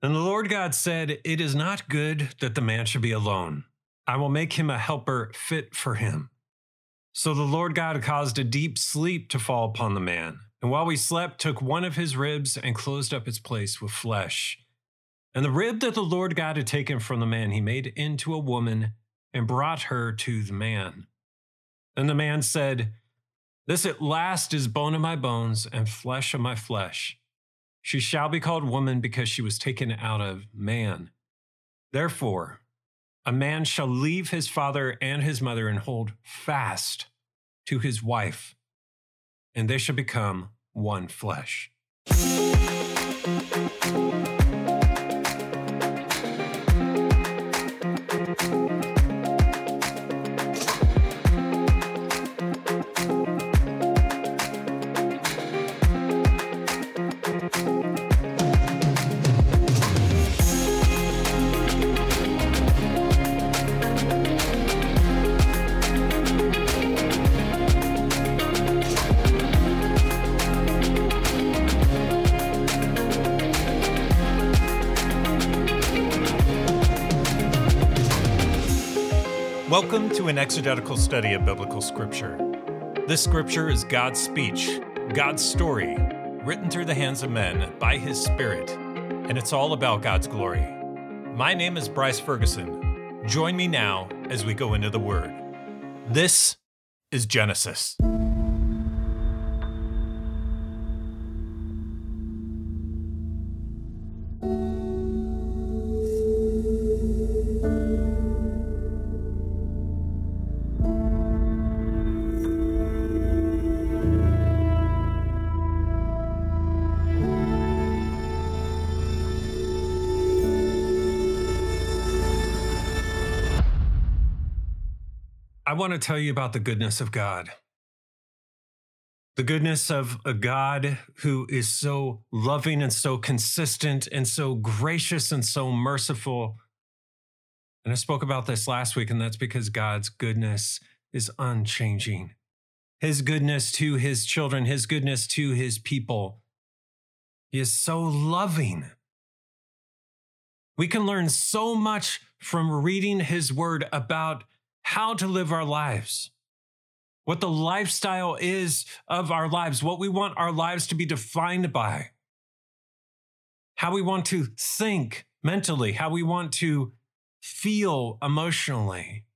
And the Lord God said, It is not good that the man should be alone. I will make him a helper fit for him. So the Lord God caused a deep sleep to fall upon the man, and while he slept, took one of his ribs and closed up its place with flesh. And the rib that the Lord God had taken from the man, he made into a woman and brought her to the man. And the man said, This at last is bone of my bones and flesh of my flesh. She shall be called woman because she was taken out of man. Therefore, a man shall leave his father and his mother and hold fast to his wife, and they shall become one flesh. Welcome to an exegetical study of biblical scripture. This scripture is God's speech, God's story, written through the hands of men by His Spirit, and it's all about God's glory. My name is Bryce Ferguson. Join me now as we go into the Word. This is Genesis. Want to tell you about the goodness of God. The goodness of a God who is so loving and so consistent and so gracious and so merciful. And I spoke about this last week, and that's because God's goodness is unchanging. His goodness to his children, his goodness to his people. He is so loving. We can learn so much from reading his word about how to live our lives, what the lifestyle is of our lives, what we want our lives to be defined by, how we want to think mentally, how we want to feel emotionally,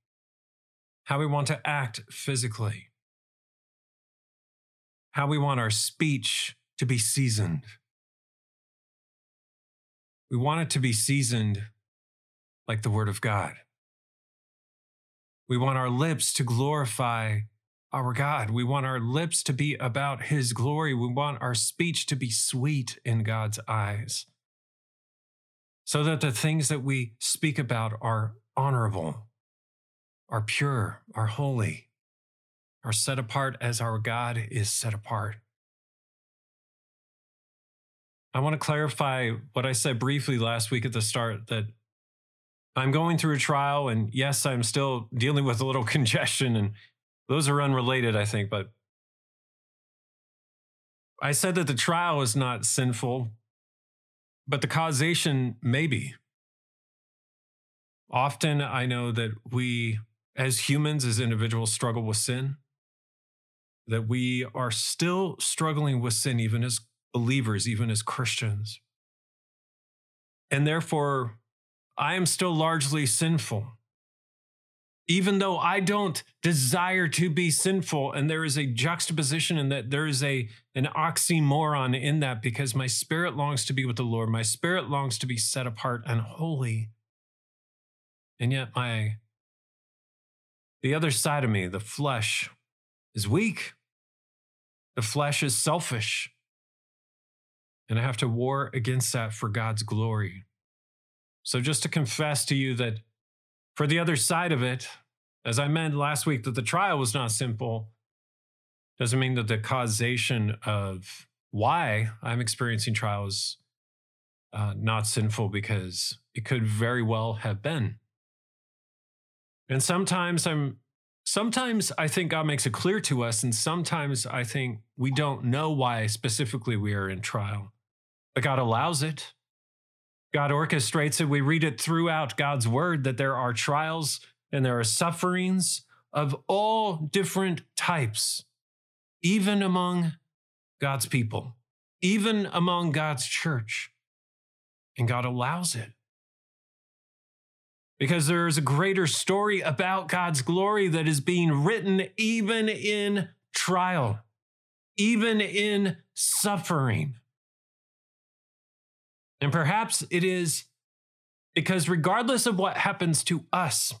how we want to act physically, how we want our speech to be seasoned. We want it to be seasoned like the Word of God. We want our lips to glorify our God. We want our lips to be about His glory. We want our speech to be sweet in God's eyes. So that the things that we speak about are honorable, are pure, are holy, are set apart as our God is set apart. I want to clarify what I said briefly last week at the start that I'm going through a trial, and yes, I'm still dealing with a little congestion, and those are unrelated, I think. But I said that the trial is not sinful, but the causation may be. Often I know that we, as humans, as individuals, struggle with sin, that we are still struggling with sin, even as believers, even as Christians. And therefore, I am still largely sinful. Even though I don't desire to be sinful, and there is a juxtaposition in that there is a an oxymoron in that because my spirit longs to be with the Lord, my spirit longs to be set apart and holy. And yet my the other side of me, the flesh, is weak. The flesh is selfish. And I have to war against that for God's glory. So, just to confess to you that for the other side of it, as I meant last week, that the trial was not simple, doesn't mean that the causation of why I'm experiencing trials uh, not sinful because it could very well have been. And sometimes I'm sometimes I think God makes it clear to us, and sometimes I think we don't know why specifically we are in trial. But God allows it. God orchestrates it. We read it throughout God's word that there are trials and there are sufferings of all different types, even among God's people, even among God's church. And God allows it. Because there is a greater story about God's glory that is being written even in trial, even in suffering. And perhaps it is because, regardless of what happens to us,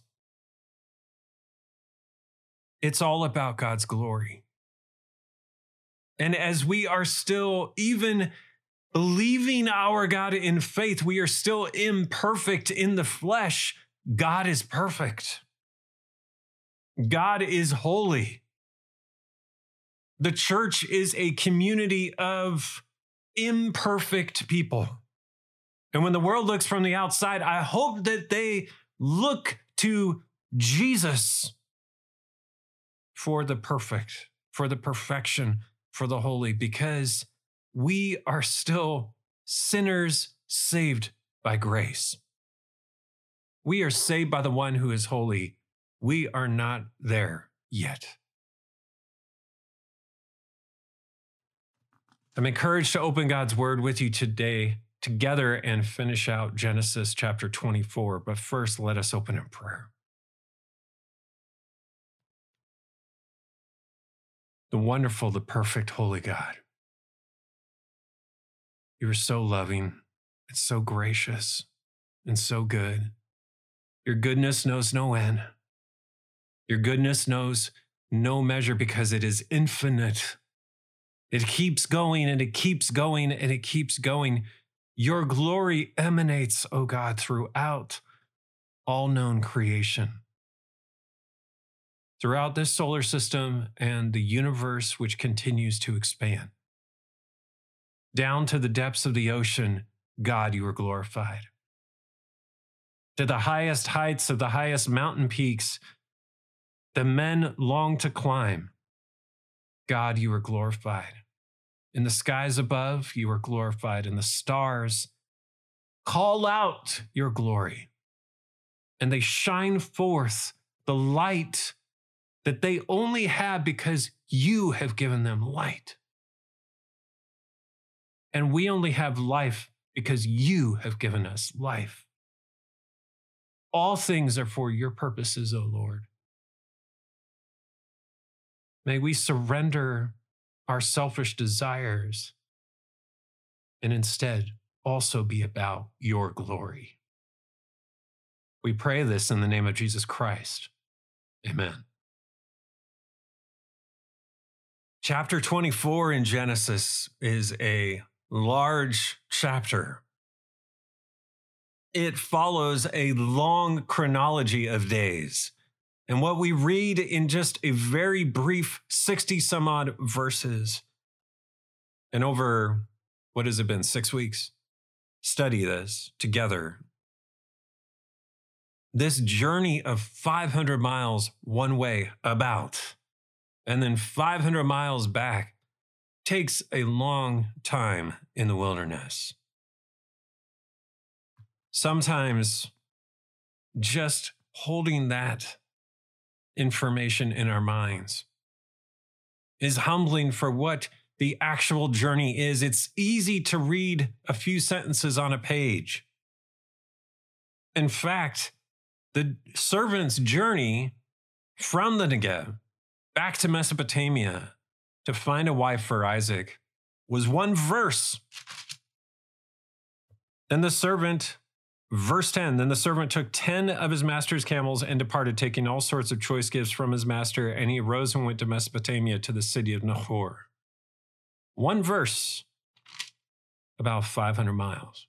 it's all about God's glory. And as we are still even believing our God in faith, we are still imperfect in the flesh. God is perfect. God is holy. The church is a community of imperfect people. And when the world looks from the outside, I hope that they look to Jesus for the perfect, for the perfection, for the holy, because we are still sinners saved by grace. We are saved by the one who is holy. We are not there yet. I'm encouraged to open God's word with you today together and finish out Genesis chapter 24. But first, let us open in prayer. The wonderful, the perfect, holy God. You are so loving and so gracious and so good. Your goodness knows no end. Your goodness knows no measure because it is infinite. It keeps going and it keeps going and it keeps going. Your glory emanates, O God, throughout all known creation. Throughout this solar system and the universe, which continues to expand. Down to the depths of the ocean, God, you are glorified. To the highest heights of the highest mountain peaks, the men long to climb. God, you are glorified. In the skies above, you are glorified. In the stars, call out your glory. And they shine forth the light that they only have because you have given them light. And we only have life because you have given us life. All things are for your purposes, O Lord. May we surrender our selfish desires and instead also be about your glory. We pray this in the name of Jesus Christ. Amen. Chapter 24 in Genesis is a large chapter. It follows a long chronology of days. And what we read in just a very brief 60 some odd verses, and over what has it been, six weeks? Study this together. This journey of 500 miles one way about, and then 500 miles back takes a long time in the wilderness. Sometimes just holding that information in our minds is humbling for what the actual journey is. It's easy to read a few sentences on a page. In fact, the servant's journey from the Negev back to Mesopotamia to find a wife for Isaac was one verse. Then the servant Verse 10 Then the servant took 10 of his master's camels and departed, taking all sorts of choice gifts from his master, and he arose and went to Mesopotamia to the city of Nahor. One verse, about 500 miles,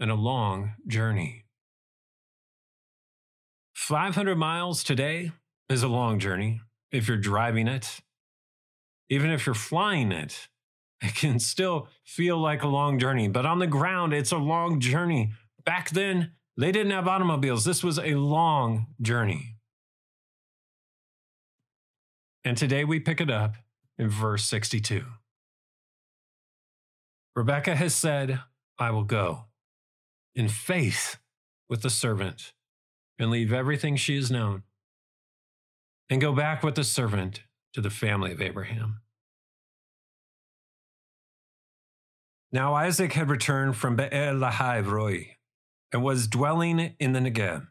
and a long journey. 500 miles today is a long journey if you're driving it. Even if you're flying it, it can still feel like a long journey. But on the ground, it's a long journey back then, they didn't have automobiles. This was a long journey. And today we pick it up in verse 62. Rebekah has said, I will go. in faith with the servant and leave everything she has known and go back with the servant to the family of Abraham. Now Isaac had returned from Be'er Lahai Roi and was dwelling in the Negev.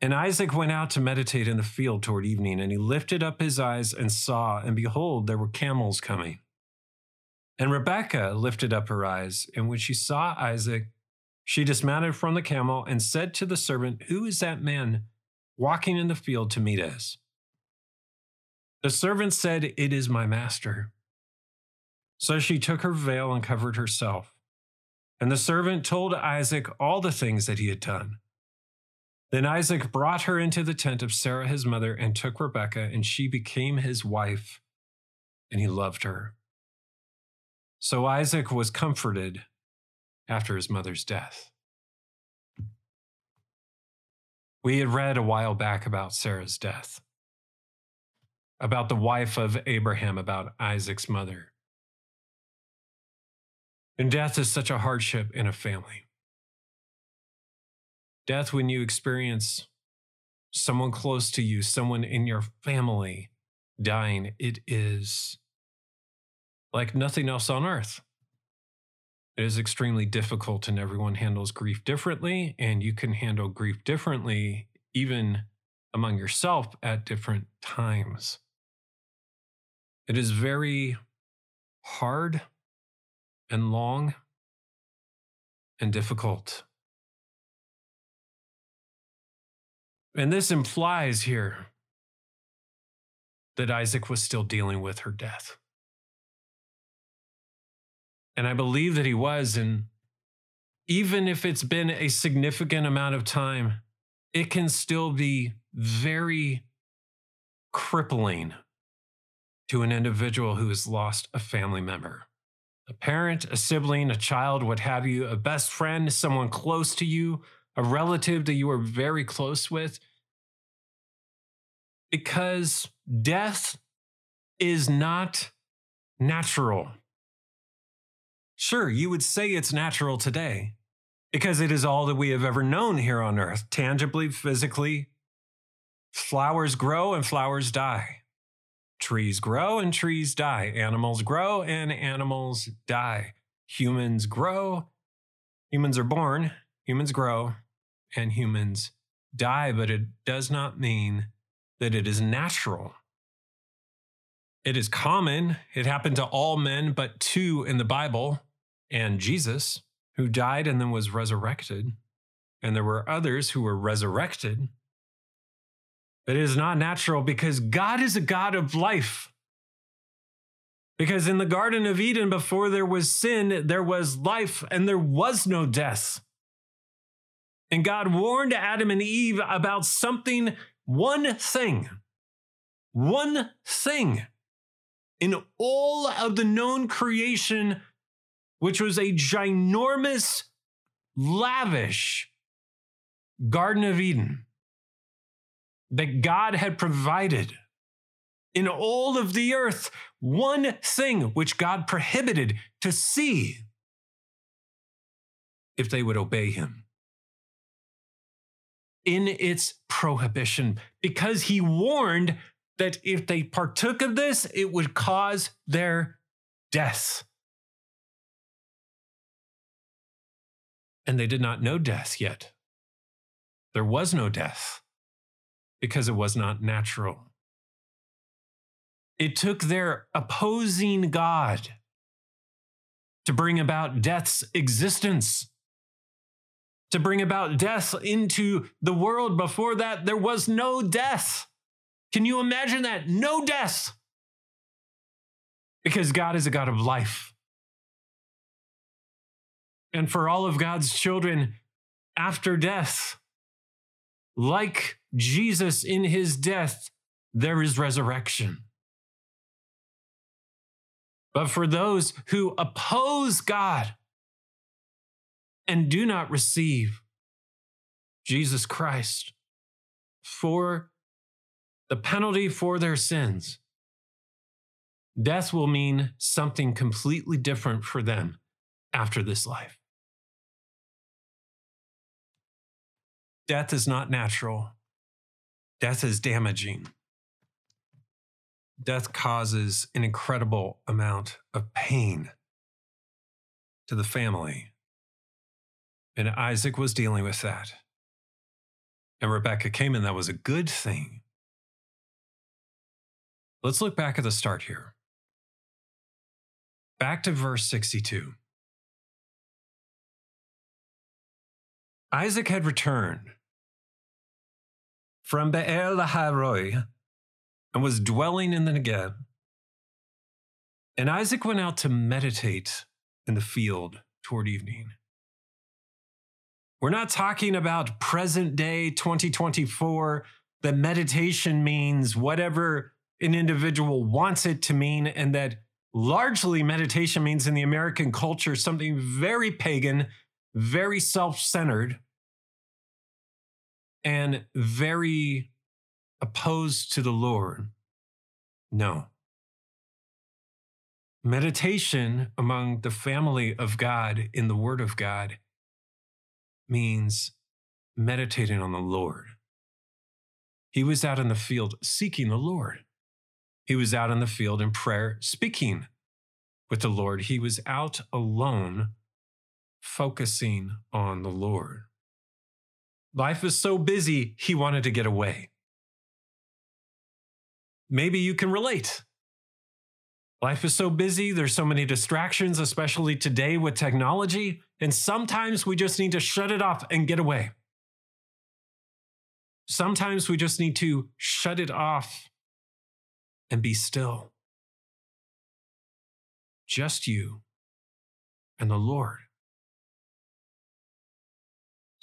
And Isaac went out to meditate in the field toward evening, and he lifted up his eyes and saw, and behold, there were camels coming. And Rebekah lifted up her eyes, and when she saw Isaac, she dismounted from the camel and said to the servant, Who is that man walking in the field to meet us? The servant said, It is my master. So she took her veil and covered herself. And the servant told Isaac all the things that he had done. Then Isaac brought her into the tent of Sarah his mother and took Rebekah, and she became his wife, and he loved her. So Isaac was comforted after his mother's death. We had read a while back about Sarah's death, about the wife of Abraham, about Isaac's mother. And death is such a hardship in a family. Death, when you experience someone close to you, someone in your family dying, it is like nothing else on earth. It is extremely difficult, and everyone handles grief differently, and you can handle grief differently, even among yourself at different times. It is very hard and long and difficult. And this implies here that Isaac was still dealing with her death. And I believe that he was. And even if it's been a significant amount of time, it can still be very crippling to an individual who has lost a family member a parent, a sibling, a child, what have you, a best friend, someone close to you, a relative that you are very close with. Because death is not natural. Sure, you would say it's natural today because it is all that we have ever known here on earth, tangibly, physically. Flowers grow and flowers die. Trees grow and trees die. Animals grow and animals die. Humans grow. Humans are born. Humans grow and humans die, but it does not mean that it is natural. It is common. It happened to all men but two in the Bible and Jesus, who died and then was resurrected. And there were others who were resurrected it is not natural because God is a God of life. Because in the Garden of Eden, before there was sin, there was life and there was no death. And God warned Adam and Eve about something, one thing, one thing in all of the known creation, which was a ginormous, lavish Garden of Eden that God had provided in all of the earth, one thing which God prohibited to see if they would obey him. In its prohibition, because he warned that if they partook of this, it would cause their death. And they did not know death yet. There was no death because it was not natural. It took their opposing God to bring about death's existence, to bring about death into the world. Before that, there was no death. Can you imagine that? No death. Because God is a God of life. And for all of God's children, after death, like Jesus in his death, there is resurrection. But for those who oppose God and do not receive Jesus Christ for the penalty for their sins, death will mean something completely different for them after this life. Death is not natural, death is damaging. Death causes an incredible amount of pain to the family. And Isaac was dealing with that. And Rebekah came in, that was a good thing. Let's look back at the start here. Back to verse 62. Isaac had returned from Be'er Lahai Roi and was dwelling in the Negev. And Isaac went out to meditate in the field toward evening. We're not talking about present day 2024 that meditation means whatever an individual wants it to mean, and that largely meditation means in the American culture something very pagan, very self centered, and very opposed to the Lord. No. Meditation among the family of God in the Word of God means meditating on the Lord. He was out in the field seeking the Lord. He was out in the field in prayer speaking with the Lord. He was out alone focusing on the Lord. Life is so busy, he wanted to get away. Maybe you can relate. Life is so busy, there's so many distractions, especially today with technology, and sometimes we just need to shut it off and get away. Sometimes we just need to shut it off and be still. Just you and the Lord,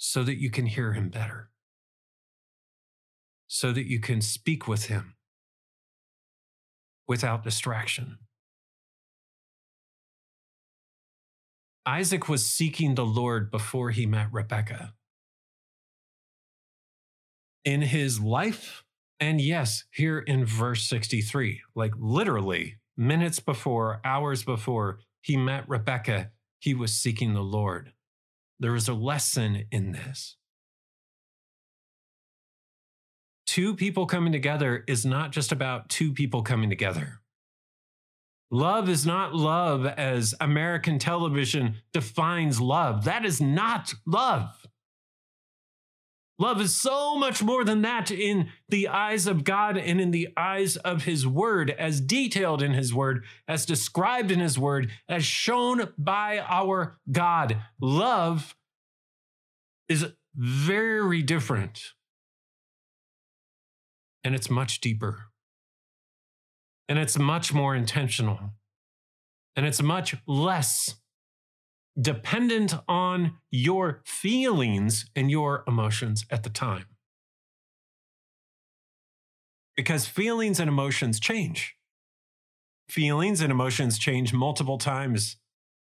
so that you can hear Him better, so that you can speak with Him without distraction. Isaac was seeking the Lord before he met Rebekah. In his life, and yes, here in verse 63, like literally minutes before, hours before he met Rebekah, he was seeking the Lord. There is a lesson in this. Two people coming together is not just about two people coming together. Love is not love as American television defines love. That is not love. Love is so much more than that in the eyes of God and in the eyes of His Word, as detailed in His Word, as described in His Word, as shown by our God. Love is very different, and it's much deeper and it's much more intentional and it's much less dependent on your feelings and your emotions at the time. Because feelings and emotions change. Feelings and emotions change multiple times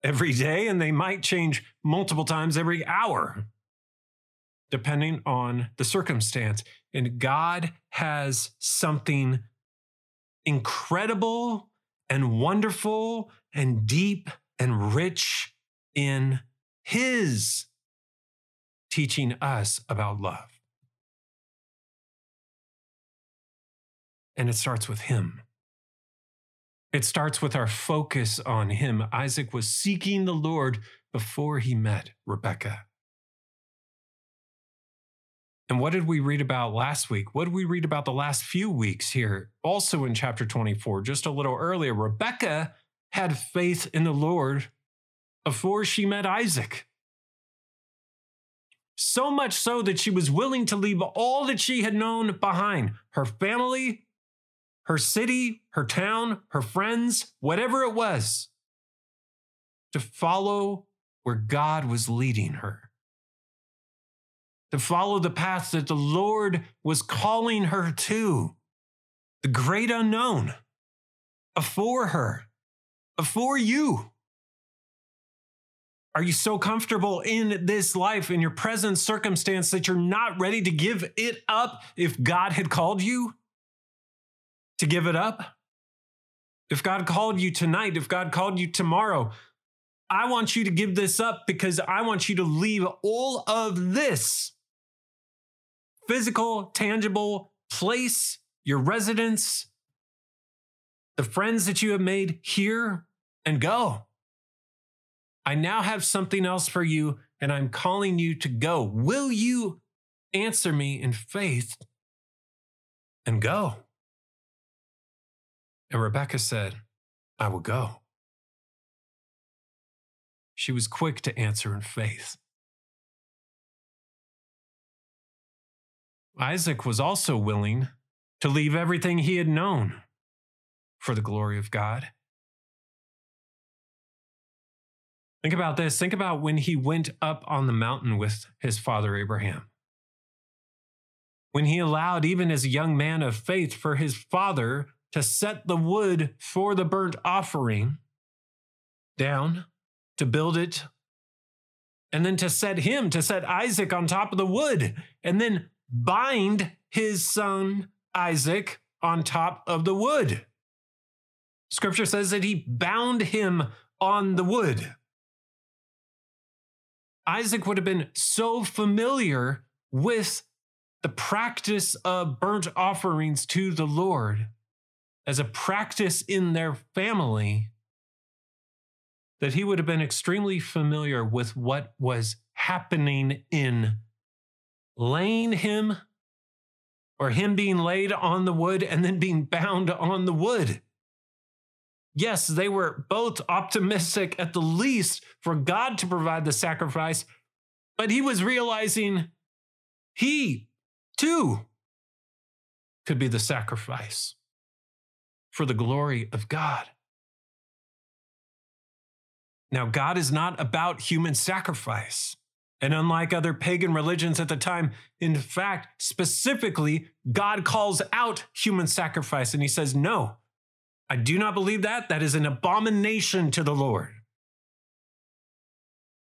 every day, and they might change multiple times every hour, depending on the circumstance. And God has something incredible and wonderful and deep and rich in His teaching us about love. And it starts with Him. It starts with our focus on Him. Isaac was seeking the Lord before he met Rebekah. And what did we read about last week? What did we read about the last few weeks here? Also in chapter 24, just a little earlier, Rebekah had faith in the Lord before she met Isaac. So much so that she was willing to leave all that she had known behind her family, her city, her town, her friends, whatever it was to follow where God was leading her to follow the path that the Lord was calling her to, the great unknown, before her, before you. Are you so comfortable in this life, in your present circumstance, that you're not ready to give it up if God had called you to give it up? If God called you tonight, if God called you tomorrow, I want you to give this up because I want you to leave all of this physical, tangible place, your residence, the friends that you have made here, and go. I now have something else for you, and I'm calling you to go. Will you answer me in faith and go? And Rebekah said, I will go. She was quick to answer in faith. Isaac was also willing to leave everything he had known for the glory of God. Think about this. Think about when he went up on the mountain with his father Abraham. When he allowed, even as a young man of faith, for his father to set the wood for the burnt offering down, to build it, and then to set him, to set Isaac on top of the wood, and then bind his son Isaac on top of the wood. Scripture says that he bound him on the wood. Isaac would have been so familiar with the practice of burnt offerings to the Lord as a practice in their family that he would have been extremely familiar with what was happening in laying him or him being laid on the wood and then being bound on the wood. Yes, they were both optimistic at the least for God to provide the sacrifice, but he was realizing he too could be the sacrifice for the glory of God. Now, God is not about human sacrifice. And unlike other pagan religions at the time, in fact, specifically, God calls out human sacrifice and he says, No, I do not believe that. That is an abomination to the Lord.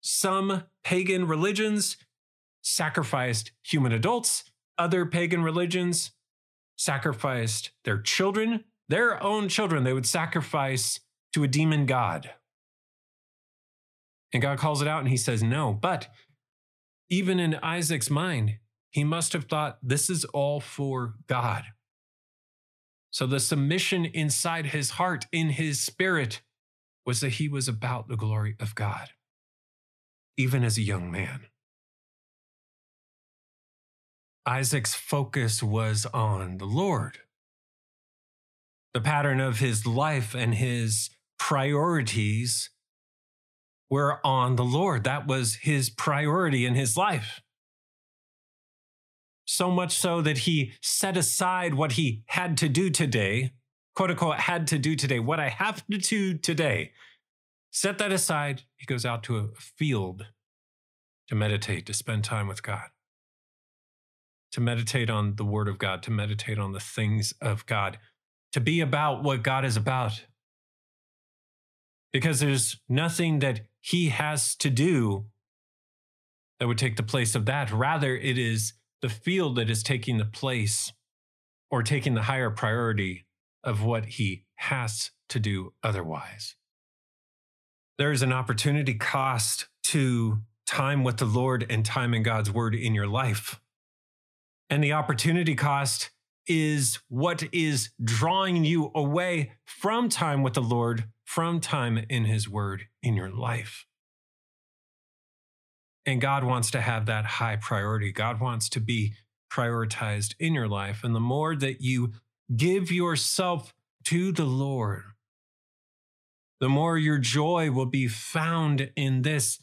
Some pagan religions sacrificed human adults, other pagan religions sacrificed their children, their own children, they would sacrifice to a demon god. And God calls it out and he says, No. But even in Isaac's mind, he must have thought this is all for God. So the submission inside his heart, in his spirit, was that he was about the glory of God, even as a young man. Isaac's focus was on the Lord. The pattern of his life and his priorities were on the Lord. That was his priority in his life so much so that he set aside what he had to do today, quote unquote, had to do today, what I have to do today. Set that aside. He goes out to a field to meditate, to spend time with God, to meditate on the Word of God, to meditate on the things of God, to be about what God is about. Because there's nothing that he has to do that would take the place of that. Rather, it is the field that is taking the place or taking the higher priority of what he has to do otherwise. There is an opportunity cost to time with the Lord and time in God's word in your life. And the opportunity cost is what is drawing you away from time with the Lord, from time in his word in your life. And God wants to have that high priority. God wants to be prioritized in your life. And the more that you give yourself to the Lord, the more your joy will be found in this.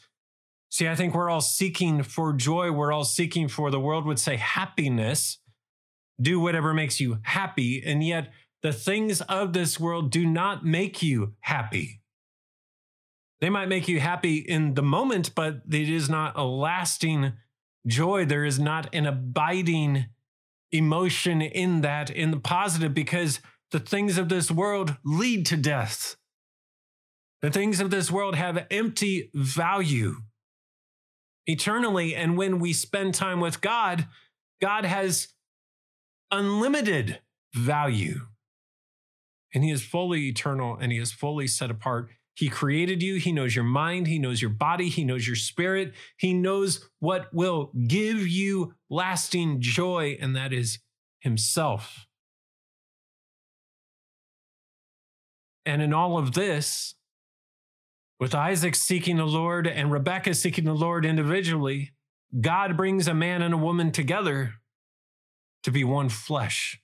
See, I think we're all seeking for joy. We're all seeking for, the world would say, happiness. Do whatever makes you happy. And yet, the things of this world do not make you happy. They might make you happy in the moment, but it is not a lasting joy. There is not an abiding emotion in that, in the positive, because the things of this world lead to death. The things of this world have empty value eternally. And when we spend time with God, God has unlimited value. And He is fully eternal and He is fully set apart He created you. He knows your mind. He knows your body. He knows your spirit. He knows what will give you lasting joy, and that is Himself. And in all of this, with Isaac seeking the Lord and Rebekah seeking the Lord individually, God brings a man and a woman together to be one flesh.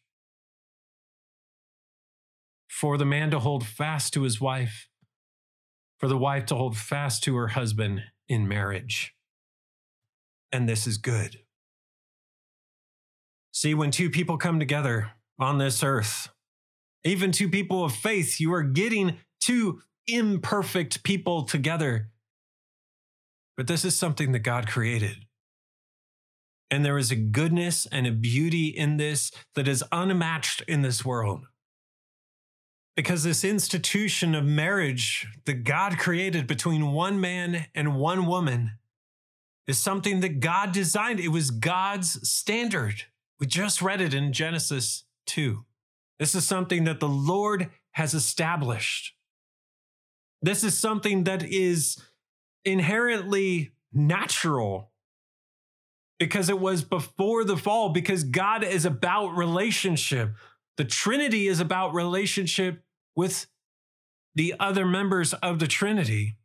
For the man to hold fast to his wife for the wife to hold fast to her husband in marriage. And this is good. See, when two people come together on this earth, even two people of faith, you are getting two imperfect people together. But this is something that God created. And there is a goodness and a beauty in this that is unmatched in this world. Because this institution of marriage that God created between one man and one woman is something that God designed. It was God's standard. We just read it in Genesis 2. This is something that the Lord has established. This is something that is inherently natural because it was before the fall, because God is about relationship. The Trinity is about relationship with the other members of the Trinity.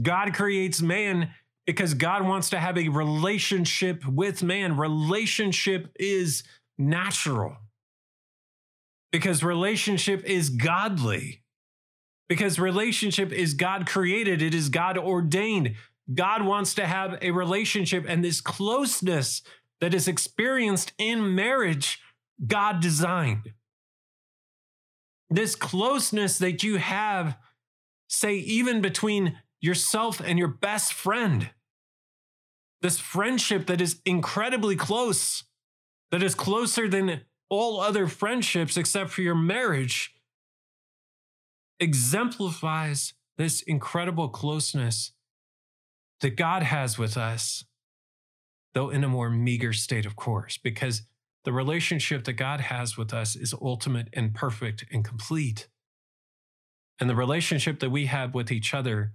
God creates man because God wants to have a relationship with man. Relationship is natural because relationship is godly. Because relationship is God created, it is God ordained. God wants to have a relationship, and this closeness that is experienced in marriage, God designed this closeness that you have, say, even between yourself and your best friend. This friendship that is incredibly close, that is closer than all other friendships except for your marriage, exemplifies this incredible closeness that God has with us, though in a more meager state, of course, because the relationship that God has with us is ultimate and perfect and complete. And the relationship that we have with each other,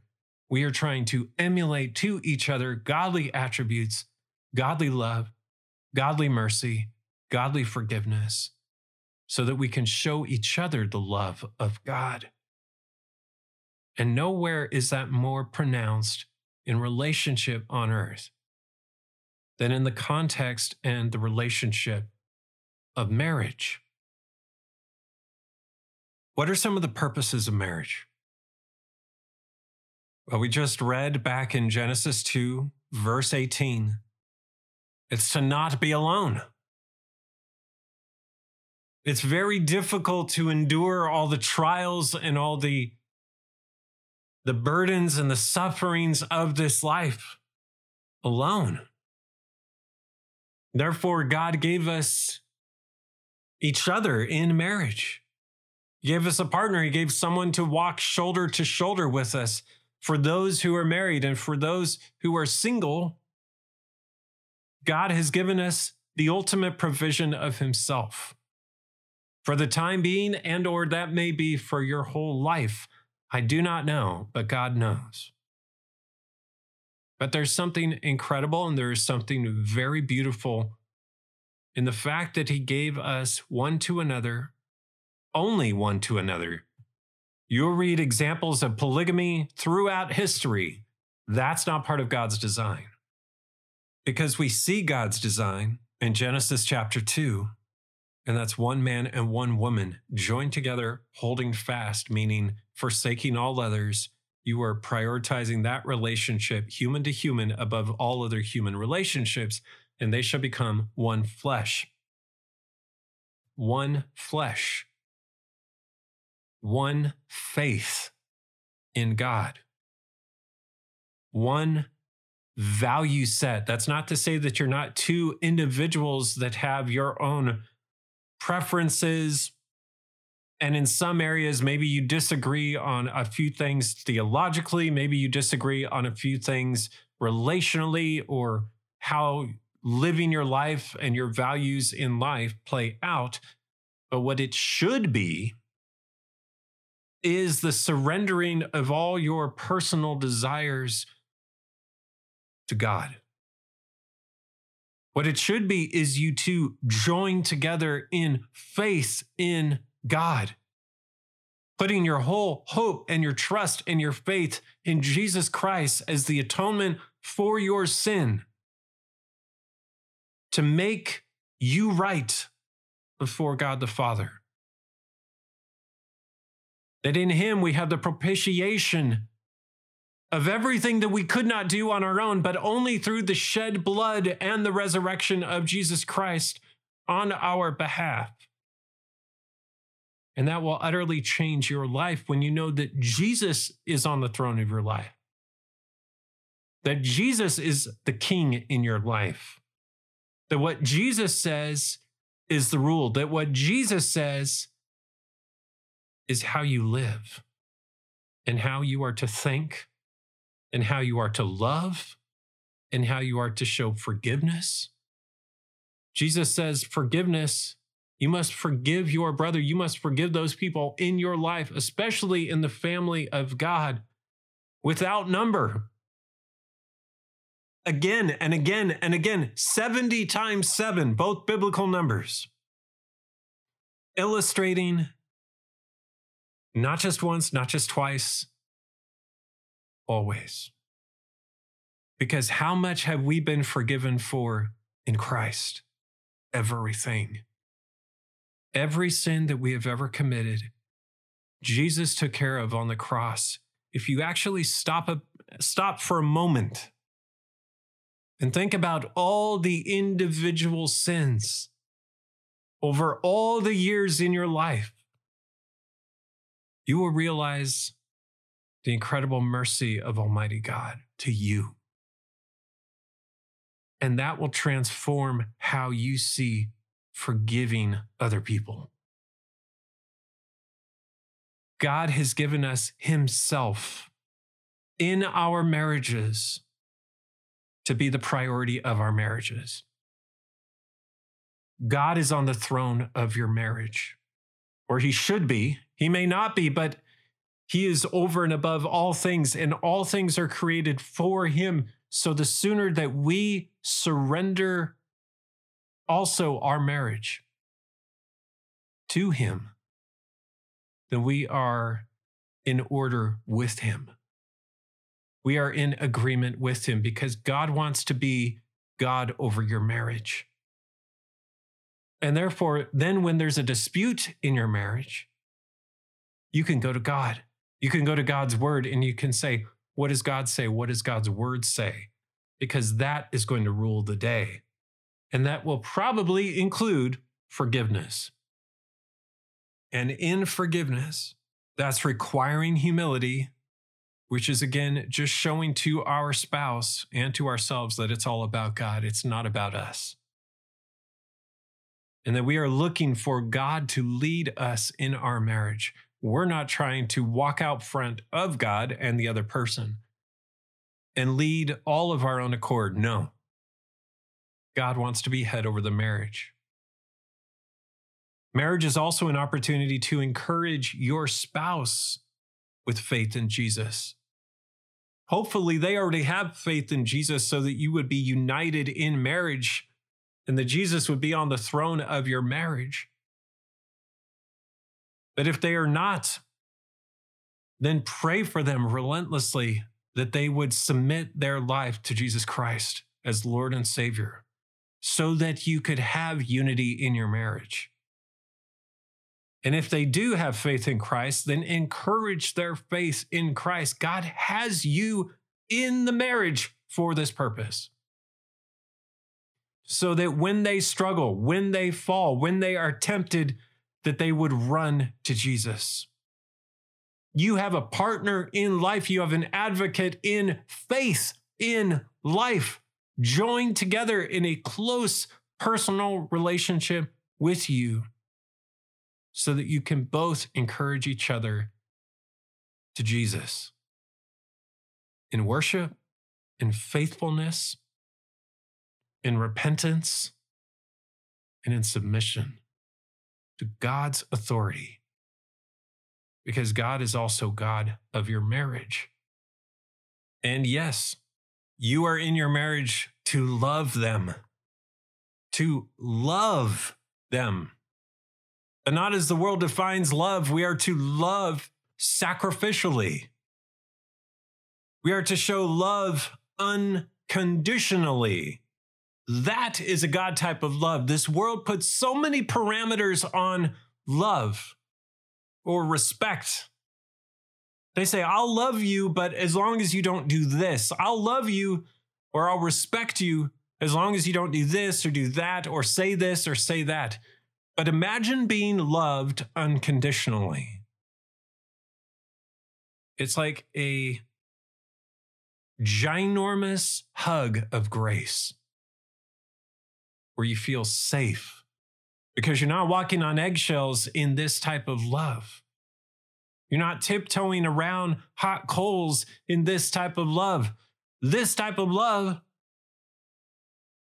we are trying to emulate to each other godly attributes, godly love, godly mercy, godly forgiveness, so that we can show each other the love of God. And nowhere is that more pronounced in relationship on earth than in the context and the relationship of marriage. What are some of the purposes of marriage? Well, we just read back in Genesis 2, verse 18. It's to not be alone. It's very difficult to endure all the trials and all the, the burdens and the sufferings of this life alone. Therefore, God gave us each other in marriage. He gave us a partner. He gave someone to walk shoulder to shoulder with us for those who are married and for those who are single. God has given us the ultimate provision of himself for the time being and or that may be for your whole life. I do not know, but God knows. But there's something incredible and there is something very beautiful in the fact that he gave us one to another, only one to another. You'll read examples of polygamy throughout history. That's not part of God's design. Because we see God's design in Genesis chapter 2, and that's one man and one woman joined together, holding fast, meaning forsaking all others. You are prioritizing that relationship, human to human, above all other human relationships and they shall become one flesh. One flesh. One faith in God. One value set. That's not to say that you're not two individuals that have your own preferences. And in some areas, maybe you disagree on a few things theologically, maybe you disagree on a few things relationally or how living your life and your values in life play out. But what it should be is the surrendering of all your personal desires to God. What it should be is you two join together in faith in God, putting your whole hope and your trust and your faith in Jesus Christ as the atonement for your sin to make you right before God the Father. That in Him we have the propitiation of everything that we could not do on our own, but only through the shed blood and the resurrection of Jesus Christ on our behalf. And that will utterly change your life when you know that Jesus is on the throne of your life, that Jesus is the king in your life, that what Jesus says is the rule, that what Jesus says is how you live and how you are to think and how you are to love and how you are to show forgiveness. Jesus says, forgiveness, you must forgive your brother. You must forgive those people in your life, especially in the family of God, without number. Again and again and again, 70 times seven, both biblical numbers, illustrating not just once, not just twice, always. Because how much have we been forgiven for in Christ? Everything. Every sin that we have ever committed, Jesus took care of on the cross. If you actually stop, a, stop for a moment and think about all the individual sins over all the years in your life, you will realize the incredible mercy of Almighty God to you. And that will transform how you see forgiving other people. God has given us Himself in our marriages to be the priority of our marriages. God is on the throne of your marriage, or He should be. He may not be, but he is over and above all things, and all things are created for him. So the sooner that we surrender also our marriage to him, then we are in order with him. We are in agreement with him because God wants to be God over your marriage. And therefore, then when there's a dispute in your marriage, you can go to God you can go to God's word and you can say, What does God say? What does God's word say? Because that is going to rule the day. And that will probably include forgiveness. And in forgiveness, that's requiring humility, which is again just showing to our spouse and to ourselves that it's all about God, it's not about us. And that we are looking for God to lead us in our marriage. We're not trying to walk out front of God and the other person and lead all of our own accord. No. God wants to be head over the marriage. Marriage is also an opportunity to encourage your spouse with faith in Jesus. Hopefully, they already have faith in Jesus so that you would be united in marriage and that Jesus would be on the throne of your marriage. But if they are not, then pray for them relentlessly that they would submit their life to Jesus Christ as Lord and Savior so that you could have unity in your marriage. And if they do have faith in Christ, then encourage their faith in Christ. God has you in the marriage for this purpose. So that when they struggle, when they fall, when they are tempted that they would run to Jesus. You have a partner in life, you have an advocate in faith, in life, joined together in a close personal relationship with you so that you can both encourage each other to Jesus in worship, in faithfulness, in repentance, and in submission to God's authority. because God is also God of your marriage. And yes, you are in your marriage to love them, to love them. But not as the world defines love, we are to love sacrificially. We are to show love unconditionally. That is a God type of love. This world puts so many parameters on love or respect. They say, I'll love you, but as long as you don't do this, I'll love you or I'll respect you as long as you don't do this or do that or say this or say that. But imagine being loved unconditionally. It's like a ginormous hug of grace where you feel safe because you're not walking on eggshells in this type of love. You're not tiptoeing around hot coals in this type of love. This type of love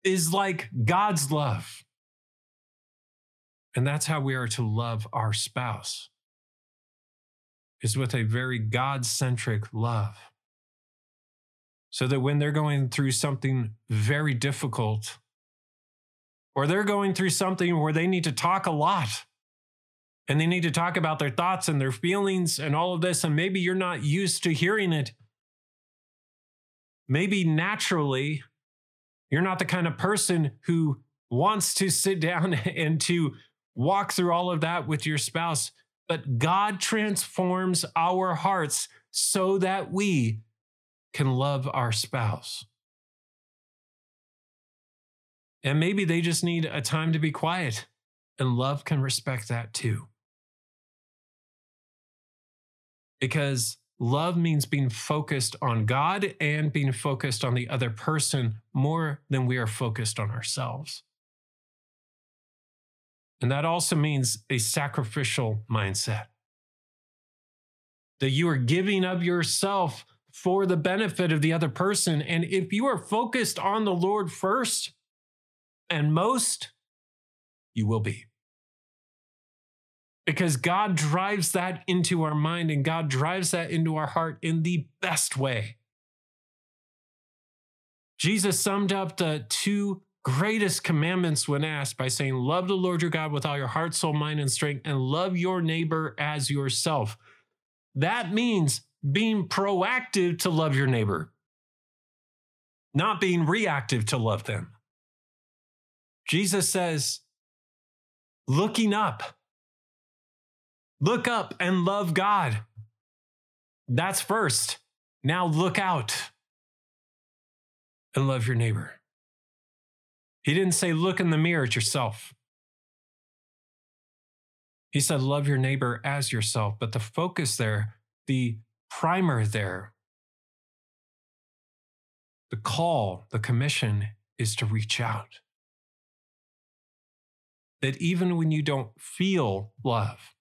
is like God's love. And that's how we are to love our spouse, is with a very God centric love. So that when they're going through something very difficult, or they're going through something where they need to talk a lot and they need to talk about their thoughts and their feelings and all of this, and maybe you're not used to hearing it. Maybe naturally, you're not the kind of person who wants to sit down and to walk through all of that with your spouse, but God transforms our hearts so that we can love our spouse. And maybe they just need a time to be quiet, and love can respect that too. Because love means being focused on God and being focused on the other person more than we are focused on ourselves. And that also means a sacrificial mindset. That you are giving of yourself for the benefit of the other person. And if you are focused on the Lord first, and most, you will be. Because God drives that into our mind and God drives that into our heart in the best way. Jesus summed up the two greatest commandments when asked by saying, Love the Lord your God with all your heart, soul, mind, and strength, and love your neighbor as yourself. That means being proactive to love your neighbor, not being reactive to love them. Jesus says, looking up. Look up and love God. That's first. Now look out and love your neighbor. He didn't say, look in the mirror at yourself. He said, love your neighbor as yourself. But the focus there, the primer there, the call, the commission is to reach out that even when you don't feel love,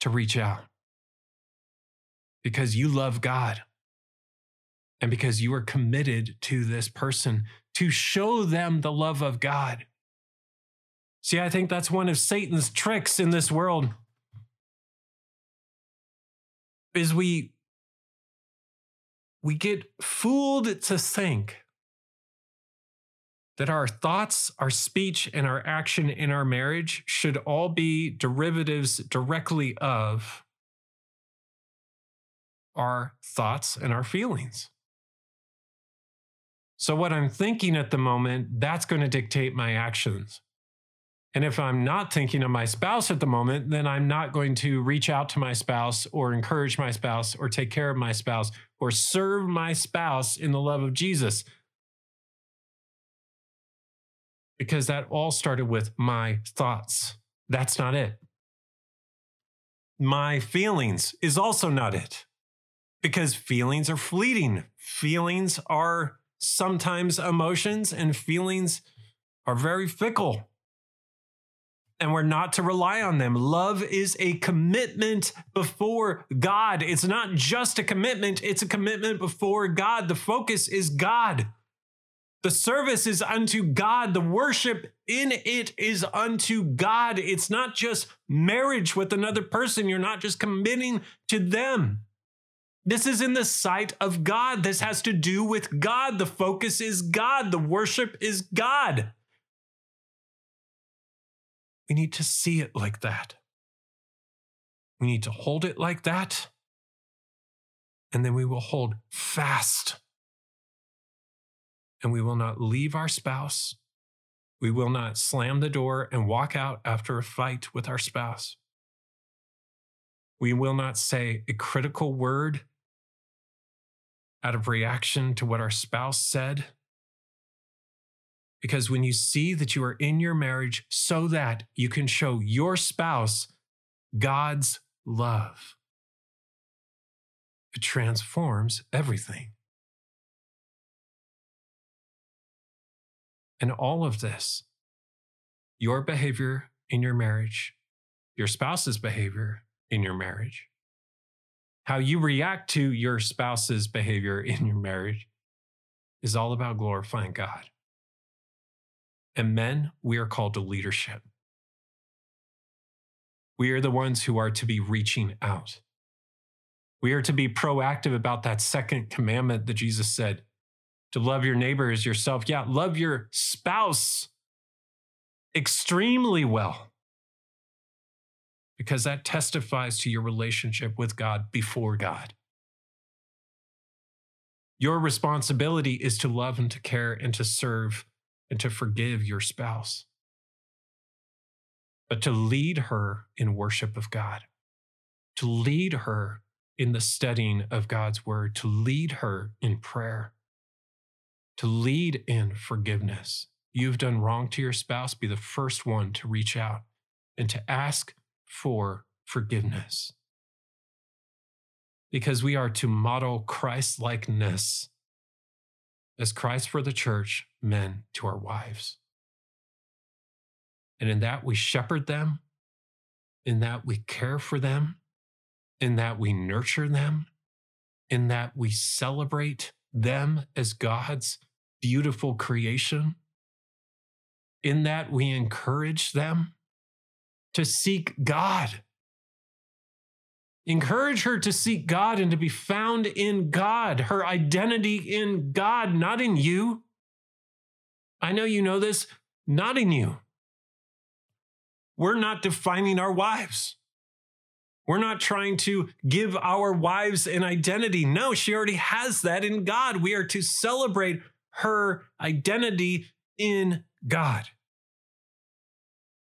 to reach out because you love God and because you are committed to this person to show them the love of God. See, I think that's one of Satan's tricks in this world is we we get fooled to think that our thoughts, our speech, and our action in our marriage should all be derivatives directly of our thoughts and our feelings. So, what I'm thinking at the moment, that's going to dictate my actions. And if I'm not thinking of my spouse at the moment, then I'm not going to reach out to my spouse or encourage my spouse or take care of my spouse or serve my spouse in the love of Jesus because that all started with my thoughts. That's not it. My feelings is also not it because feelings are fleeting. Feelings are sometimes emotions, and feelings are very fickle. And we're not to rely on them. Love is a commitment before God. It's not just a commitment, it's a commitment before God. The focus is God. The service is unto God. The worship in it is unto God. It's not just marriage with another person. You're not just committing to them. This is in the sight of God. This has to do with God. The focus is God. The worship is God. We need to see it like that. We need to hold it like that. And then we will hold fast and we will not leave our spouse. We will not slam the door and walk out after a fight with our spouse. We will not say a critical word out of reaction to what our spouse said. Because when you see that you are in your marriage so that you can show your spouse God's love, it transforms everything. And all of this, your behavior in your marriage, your spouse's behavior in your marriage, how you react to your spouse's behavior in your marriage is all about glorifying God. And men, we are called to leadership. We are the ones who are to be reaching out. We are to be proactive about that second commandment that Jesus said to love your neighbor as yourself. Yeah, love your spouse extremely well because that testifies to your relationship with God before God. Your responsibility is to love and to care and to serve and to forgive your spouse, but to lead her in worship of God, to lead her in the studying of God's word, to lead her in prayer to lead in forgiveness. You've done wrong to your spouse, be the first one to reach out and to ask for forgiveness. Because we are to model Christ likeness as Christ for the church, men to our wives. And in that we shepherd them, in that we care for them, in that we nurture them, in that we celebrate them as God's beautiful creation. In that, we encourage them to seek God. Encourage her to seek God and to be found in God, her identity in God, not in you. I know you know this, not in you. We're not defining our wives. We're not trying to give our wives an identity. No, she already has that in God. We are to celebrate her identity in God.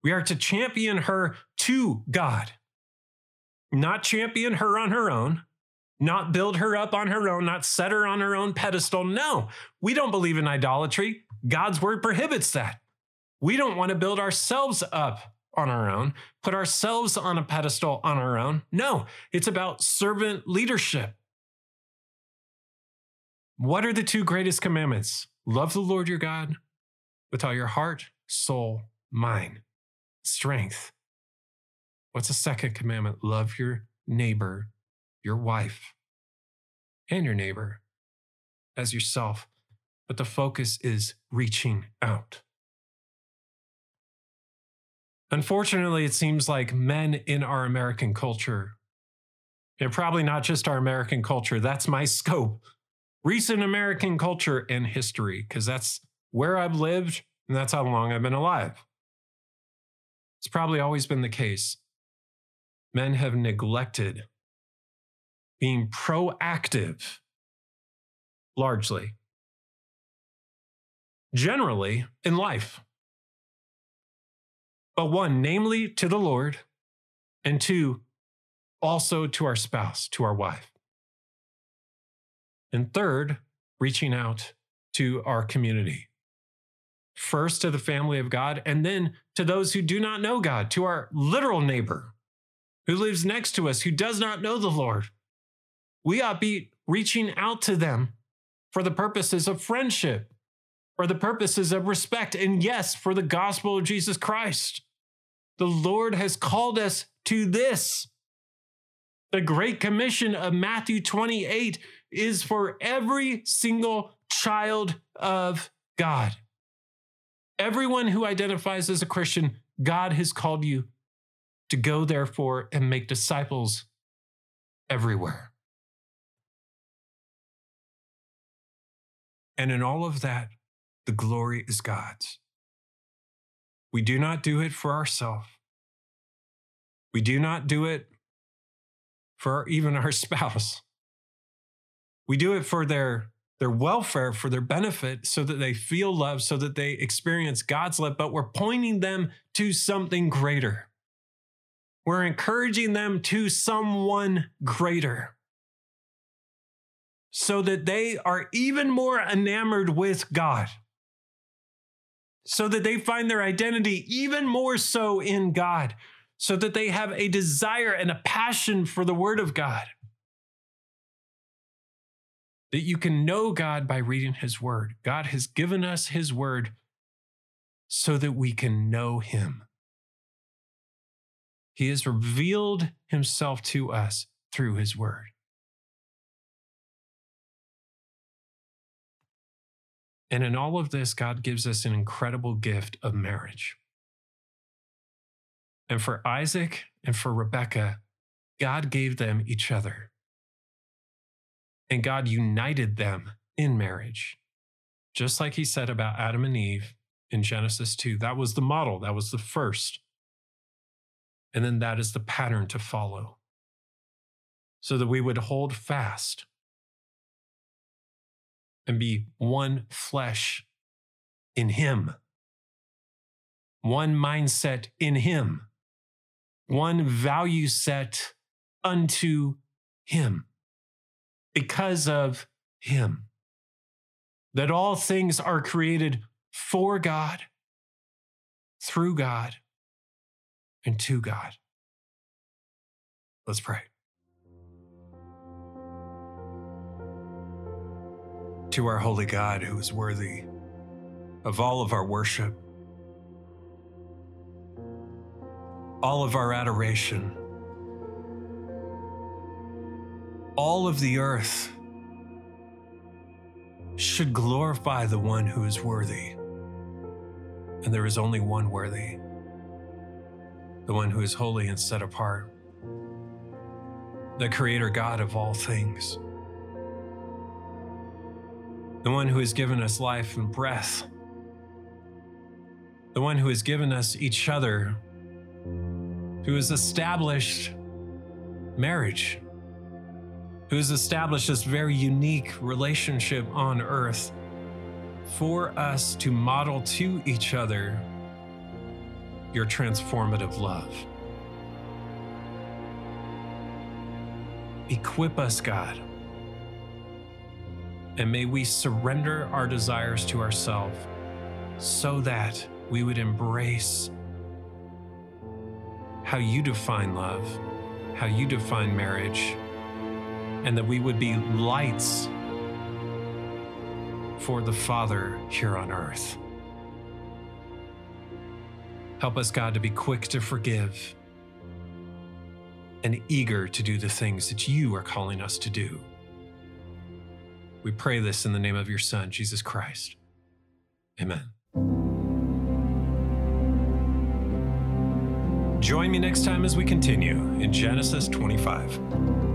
We are to champion her to God, not champion her on her own, not build her up on her own, not set her on her own pedestal. No, we don't believe in idolatry. God's word prohibits that. We don't want to build ourselves up on our own, put ourselves on a pedestal on our own. No, it's about servant leadership. What are the two greatest commandments? Love the Lord your God with all your heart, soul, mind, strength. What's the second commandment? Love your neighbor, your wife, and your neighbor as yourself. But the focus is reaching out. Unfortunately, it seems like men in our American culture, and probably not just our American culture, that's my scope recent American culture and history, because that's where I've lived and that's how long I've been alive. It's probably always been the case. Men have neglected being proactive largely, generally in life. But one, namely to the Lord, and two, also to our spouse, to our wife. And third, reaching out to our community. First to the family of God, and then to those who do not know God, to our literal neighbor who lives next to us, who does not know the Lord. We ought to be reaching out to them for the purposes of friendship, for the purposes of respect, and yes, for the gospel of Jesus Christ. The Lord has called us to this. The Great Commission of Matthew 28 is for every single child of God. Everyone who identifies as a Christian, God has called you to go, therefore, and make disciples everywhere. And in all of that, the glory is God's. We do not do it for ourselves. We do not do it for even our spouse. We do it for their, their welfare, for their benefit, so that they feel love, so that they experience God's love, but we're pointing them to something greater. We're encouraging them to someone greater so that they are even more enamored with God, so that they find their identity even more so in God, so that they have a desire and a passion for the Word of God. That you can know God by reading His Word. God has given us His Word so that we can know Him. He has revealed Himself to us through His Word. And in all of this, God gives us an incredible gift of marriage. And for Isaac and for Rebekah, God gave them each other. And God united them in marriage. Just like he said about Adam and Eve in Genesis 2. That was the model, that was the first. And then that is the pattern to follow. So that we would hold fast and be one flesh in Him, one mindset in Him one value set unto Him because of Him. That all things are created for God, through God, and to God. Let's pray. To our holy God, who is worthy of all of our worship all of our adoration. All of the earth should glorify the one who is worthy. And there is only one worthy, the one who is holy and set apart, the Creator God of all things, the one who has given us life and breath, the one who has given us each other. Who has established marriage, who has established this very unique relationship on earth for us to model to each other your transformative love. Equip us, God, and may we surrender our desires to ourselves so that we would embrace how you define love, how you define marriage, and that we would be lights for the Father here on earth. Help us, God, to be quick to forgive and eager to do the things that you are calling us to do. We pray this in the name of your Son, Jesus Christ. Amen. Join me next time as we continue in Genesis 25.